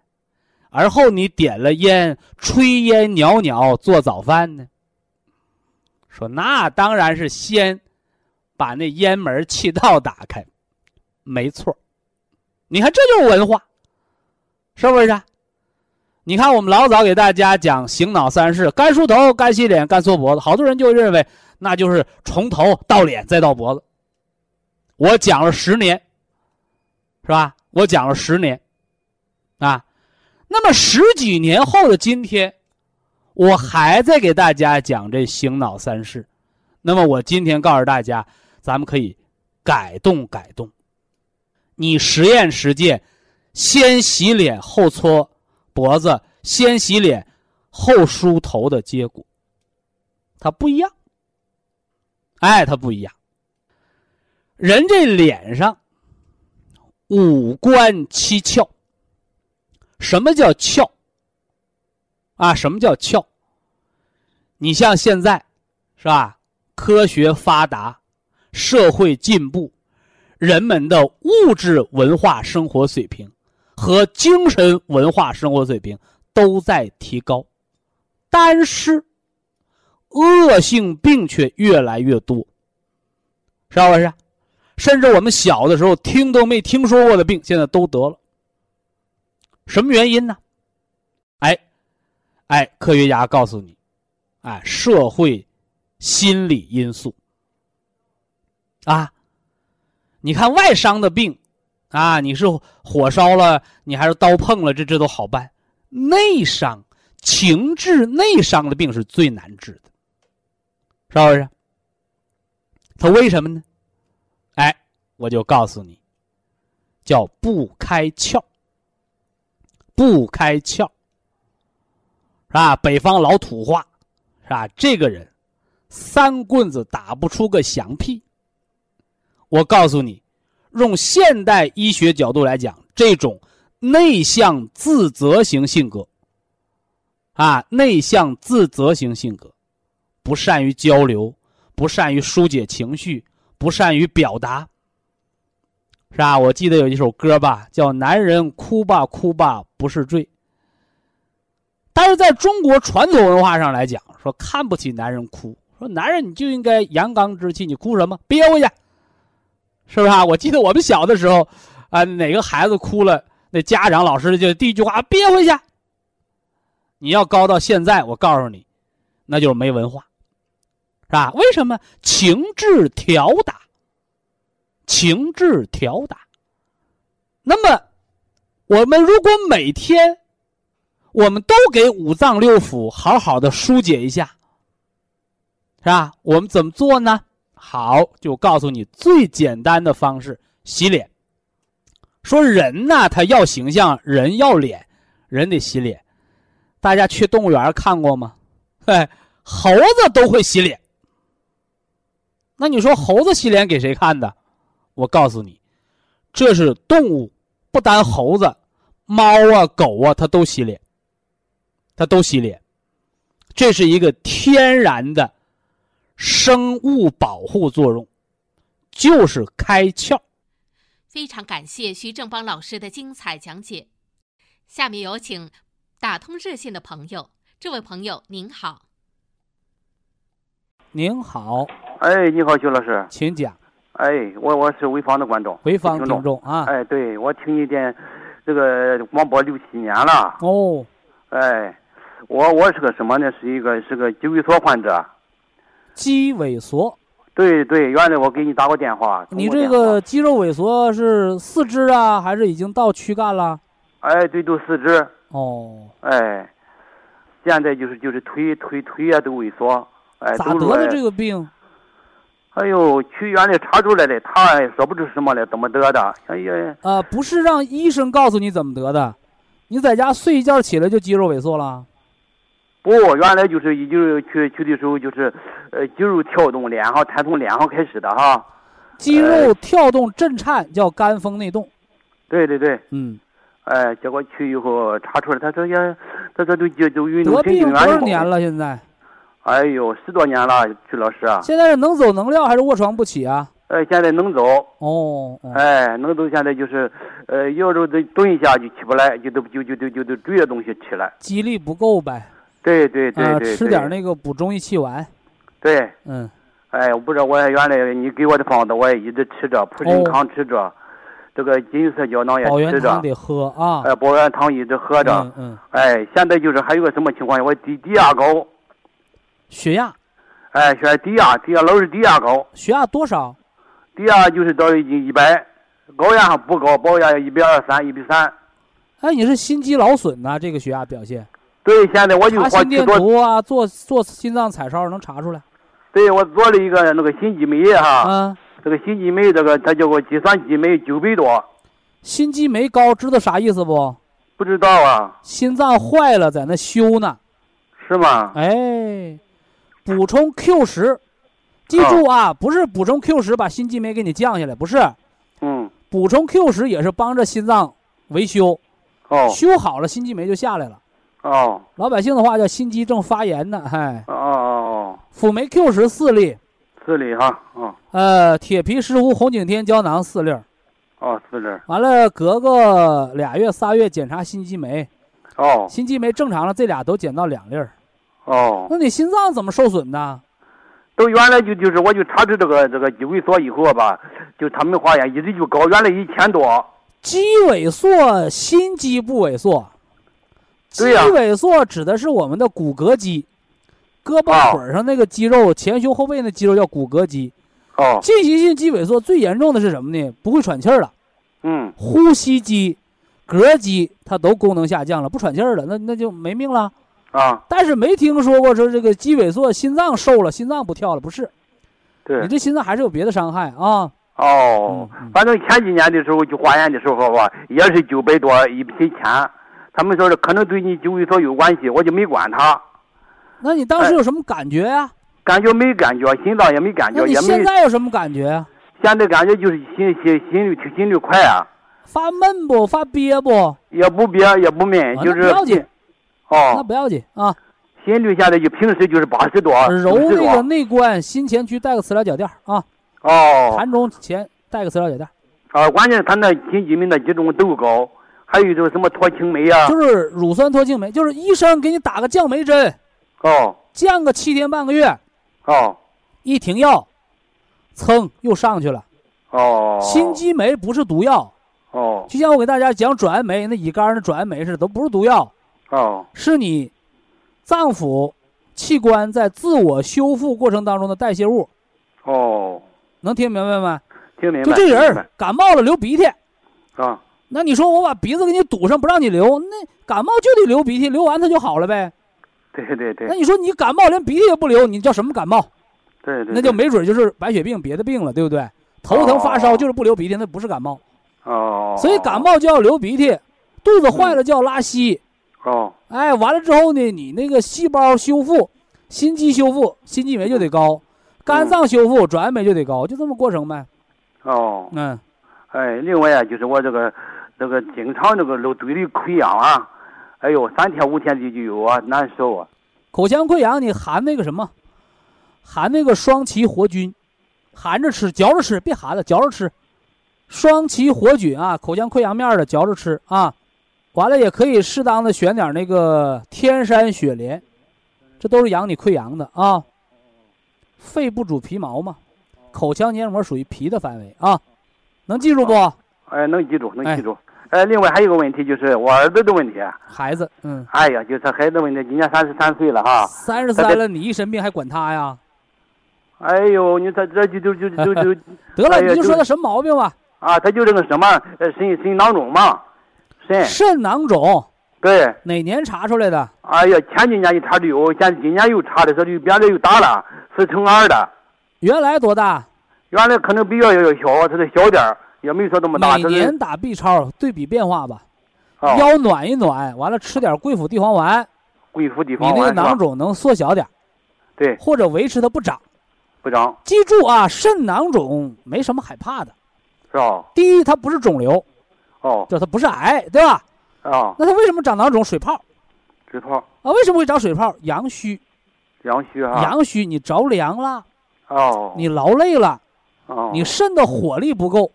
而后你点了烟，炊烟袅袅做早饭呢？说那当然是先把那烟门气道打开，没错你看这就是文化，是不是？你看，我们老早给大家讲醒脑三式：干梳头、干洗脸、干搓脖子。好多人就认为那就是从头到脸再到脖子。我讲了十年，是吧？我讲了十年，啊，那么十几年后的今天，我还在给大家讲这醒脑三式。那么我今天告诉大家，咱们可以改动改动，你实验实践，先洗脸后搓。脖子先洗脸，后梳头的结果，它不一样。哎，它不一样。人这脸上五官七窍，什么叫窍？啊，什么叫窍？你像现在，是吧？科学发达，社会进步，人们的物质文化生活水平。和精神文化生活水平都在提高，但是恶性病却越来越多，是不是？甚至我们小的时候听都没听说过的病，现在都得了。什么原因呢？哎，哎，科学家告诉你，哎，社会心理因素啊，你看外伤的病。啊，你是火烧了，你还是刀碰了，这这都好办。内伤、情志内伤的病是最难治的，是不是？他为什么呢？哎，我就告诉你，叫不开窍。不开窍，是吧？北方老土话，是吧？这个人三棍子打不出个响屁。我告诉你。用现代医学角度来讲，这种内向自责型性格，啊，内向自责型性格，不善于交流，不善于疏解情绪，不善于表达，是吧？我记得有一首歌吧，叫《男人哭吧哭吧不是罪》，但是在中国传统文化上来讲，说看不起男人哭，说男人你就应该阳刚之气，你哭什么？憋回去。是不是啊？我记得我们小的时候，啊，哪个孩子哭了，那家长老师就第一句话憋回去。你要高到现在，我告诉你，那就是没文化，是吧？为什么情志调打？情志调打。那么，我们如果每天，我们都给五脏六腑好好的疏解一下，是吧？我们怎么做呢？好，就告诉你最简单的方式：洗脸。说人呢，他要形象，人要脸，人得洗脸。大家去动物园看过吗？哎，猴子都会洗脸。那你说猴子洗脸给谁看的？我告诉你，这是动物，不单猴子，猫啊、狗啊，它都洗脸，它都洗脸。这是一个天然的。生物保护作用就是开窍。非常感谢徐正邦老师的精彩讲解。下面有请打通热线的朋友，这位朋友您好。您好。哎，你好，徐老师，请讲。哎，我我是潍坊的观众，潍坊听众啊。哎，对，我听你点这个广播六七年了。哦。哎，我我是个什么呢？是一个是个肌萎缩患者。肌萎缩。对对，原来我给你打过电话。你这个肌肉萎缩是四肢啊，还是已经到躯干了？哎，对，都四肢。哦。哎，现在就是就是腿腿腿也都萎缩。哎，咋得的这个病？哎呦，去医院里查出来的，他也说不出什么来，怎么得的？哎呀。啊，不是让医生告诉你怎么得的，你在家睡一觉起来就肌肉萎缩了。不，原来就是一就是去去的时候就是，呃，肌肉跳动脸上，他从脸上开始的哈。肌肉跳动震颤叫肝风内动。对对对。嗯。哎，结果去以后查出来，他说也，他说都就都运动神经元多少年了？现在？哎呦，十多年了，曲老师啊。现在是能走能撂还是卧床不起啊？呃，现在能走。哦。哎，能走，现在就是，呃，有时候得蹲一下就起不来，就都就就就就就追着东西起来。肌力不够呗。对对对对，吃点那个补中益气丸。对，嗯，哎，我不知道，我原来你给我的方子，我也一直吃着，普生康吃着，这个金色胶囊也吃着。得喝啊。哎，保元汤一直喝着。嗯嗯。哎，现在就是还有个什么情况我低低压高。血压。哎，血低压，低压老是低压高。血压多少？低压就是到已经一百，高压不高，高压一百二三，一百三。哎，你是心肌劳损呐？这个血压表现。对，现在我就心电图啊，做做心脏彩超能查出来。对，我做了一个那个心肌酶哈，嗯，这个心肌酶，这个它叫个计算机酶九百多。心肌酶高，知道啥意思不？不知道啊。心脏坏了，在那修呢。是吗？哎，补充 Q 十，记住啊，不是补充 Q 十把心肌酶给你降下来，不是。嗯。补充 Q 十也是帮着心脏维修。哦。修好了，心肌酶就下来了。哦，老百姓的话叫心肌正发炎呢，嗨。哦哦哦。辅酶 Q 十四粒，四粒哈，哦。呃，铁皮石斛红景天胶囊四粒。哦，四粒。完了，隔个俩月仨月检查心肌酶。哦。心肌酶正常了，这俩都减到两粒。哦。那你心脏怎么受损的？都原来就就是，我就查出这个这个肌萎缩以后吧，就他们化验一直就高，原来一千多。肌萎缩，心肌不萎缩。肌萎缩指的是我们的骨骼肌，胳膊腿上那个肌肉，前胸后背那肌肉叫骨骼肌。哦。进行性肌萎缩最严重的是什么呢？不会喘气儿了。嗯。呼吸肌、膈肌它都功能下降了，不喘气儿了，那那就没命了。啊。但是没听说过说这个肌萎缩心脏瘦了，心脏不跳了，不是。对。你这心脏还是有别的伤害啊。哦。反正前几年的时候去化验的时候吧，也是九百多一一千。他们说是可能对你肌萎缩有关系，我就没管他。那你当时有什么感觉呀？感觉没感觉，心脏也没感觉，也没。现在有什么感觉？现在感觉就是心心心率心率快啊。发闷不？发憋不？也不憋，也不闷，就是不要紧。哦。那不要紧啊。心率现在就平时就是八十多。揉那个内关，心前区带个磁疗脚垫啊。哦。膻中前带个磁疗脚垫。啊，关键他那心肌酶那几种都高。还有就是什么脱氢酶呀？就是乳酸脱氢酶，就是医生给你打个降酶针，哦，降个七天半个月，哦，一停药，噌又上去了，哦，心肌酶不是毒药，哦，就像我给大家讲转氨酶，那乙肝的转氨酶似的，都不是毒药，哦，是你脏腑器官在自我修复过程当中的代谢物，哦，能听明白吗？听明白。就这人感冒了流鼻涕，啊。那你说我把鼻子给你堵上，不让你流，那感冒就得流鼻涕，流完它就好了呗。对对对。那你说你感冒连鼻涕也不流，你叫什么感冒？对对。那就没准就是白血病，别的病了，对不对？头疼发烧就是不流鼻涕，那不是感冒。哦。所以感冒就要流鼻涕，肚子坏了就要拉稀。哦。哎，完了之后呢，你那个细胞修复、心肌修复、心肌酶就得高，肝脏修复转氨酶就得高，就这么过程呗。哦。嗯。哎，另外啊，就是我这个。这个经常那个漏嘴里溃疡啊，哎呦，三天五天的就有啊，难受啊。口腔溃疡你含那个什么，含那个双歧活菌，含着吃，嚼着吃，别含了，嚼着吃。双歧活菌啊，口腔溃疡面的嚼着吃啊。完了也可以适当的选点那个天山雪莲，这都是养你溃疡的啊。肺不主皮毛嘛，口腔黏膜属于皮的范围啊，能记住不？哎，能记住，能记住。呃，另外还有一个问题就是我儿子的问题。孩子，嗯，哎呀，就是孩子问题，今年三十三岁了哈。三十三了，你一生病还管他呀？哎呦，你这这就就就就就 得了，你就说他什么毛病吧？啊，他就这个什么，呃，肾肾囊肿嘛，肾肾囊肿。对。哪年查出来的？哎呀，前几年一查就有，现今年又查的，说就变得又大了，四乘二的。原来多大？原来可能比较要小，它是小点儿，也没说这么大。每年打 B 超对比变化吧。腰暖一暖，完了吃点桂附地黄丸。贵府地黄丸。你那个囊肿能缩小点。对。或者维持它不长。不长。记住啊，肾囊肿没什么害怕的。是吧？第一，它不是肿瘤，哦，就它不是癌，对吧？啊，那它为什么长囊肿？水泡，水泡啊？为什么会长水泡？阳虚，阳虚啊，阳虚，你着凉了，哦，你劳累了，哦，你肾的火力不够，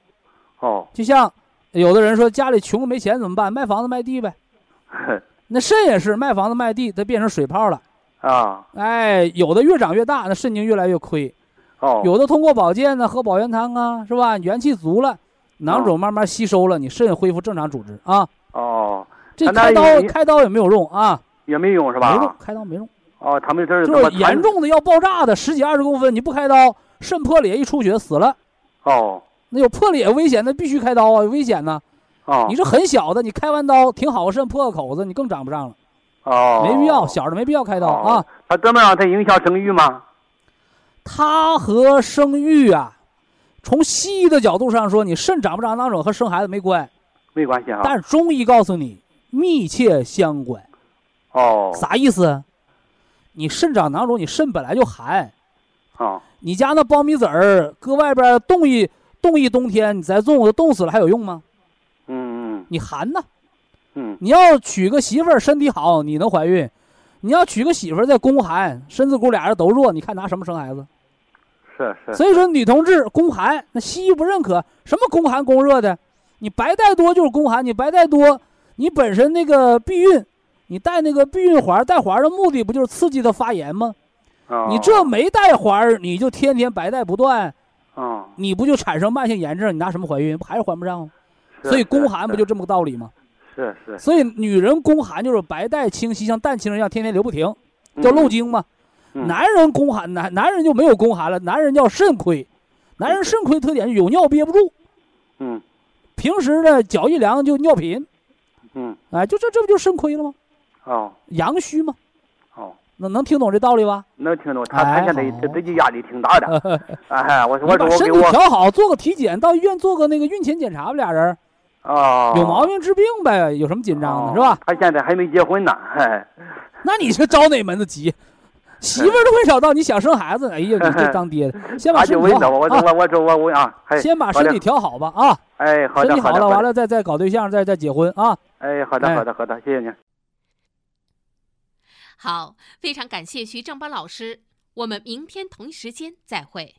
哦，就像有的人说家里穷没钱怎么办？卖房子卖地呗，那肾也是卖房子卖地，它变成水泡了，啊，哎，有的越长越大，那肾就越来越亏。哦有的通过保健呢，喝保元汤啊，是吧？元气足了，囊肿慢慢吸收了，你肾恢复正常组织啊。哦，这开刀开刀也没有用啊，也没用是吧？没用，开刀没用。哦，他们这就是严重的要爆炸的，十几二十公分，你不开刀，肾破裂一出血死了。哦，那有破裂危险，那必须开刀啊，危险呢。哦，你是很小的，你开完刀挺好，肾破个口子，你更长不上了。哦，没必要，小的没必要开刀啊。他怎么样？他影响生育吗？它和生育啊，从西医的角度上说，你肾长不长囊肿和生孩子没关，没关系啊。但是中医告诉你密切相关。哦。啥意思？你肾长囊肿，你肾本来就寒。啊。你家那苞米籽儿搁外边冻一冻一冬天，你再种，冻死了还有用吗？嗯嗯。你寒呐。嗯。你要娶个媳妇儿，身体好，你能怀孕。你要娶个媳妇儿在宫寒，身子骨俩人都弱，你看拿什么生孩子？是是。所以说女同志宫寒，那西医不认可。什么宫寒宫热的？你白带多就是宫寒，你白带多，你本身那个避孕，你带那个避孕环，带环的目的不就是刺激它发炎吗？哦。你这没带环，你就天天白带不断，哦。你不就产生慢性炎症？你拿什么怀孕？不还是怀不上吗？所以宫寒不就这么个道理吗？是是，所以女人宫寒就是白带清晰，像蛋清人一样，天天流不停，叫漏经嘛。男人宫寒，男男人就没有宫寒了，男人叫肾亏，男人肾亏特点是有尿憋不住，嗯，平时呢脚一凉就尿频，嗯，哎，就这这不就肾亏了吗？哦，阳虚吗？哦，那能听懂这道理吧？能听懂，他他现在自己压力挺大的，哎，我说我说我身体调好，做个体检，到医院做个那个孕前检查吧，俩人。哦，有毛病治病呗，有什么紧张的，是吧？他现在还没结婚呢，嗨。那你是着哪门子急？媳妇儿都没找到，你想生孩子？哎呀，你这 当爹的，先把身体调好啊！我我我我我啊，先把身体调好吧啊！哎，好的，身体好了，完了再再搞对象，再再结婚啊！哎，好的，好的，好的，谢谢您。好，非常感谢徐正邦老师，我们明天同一时间再会。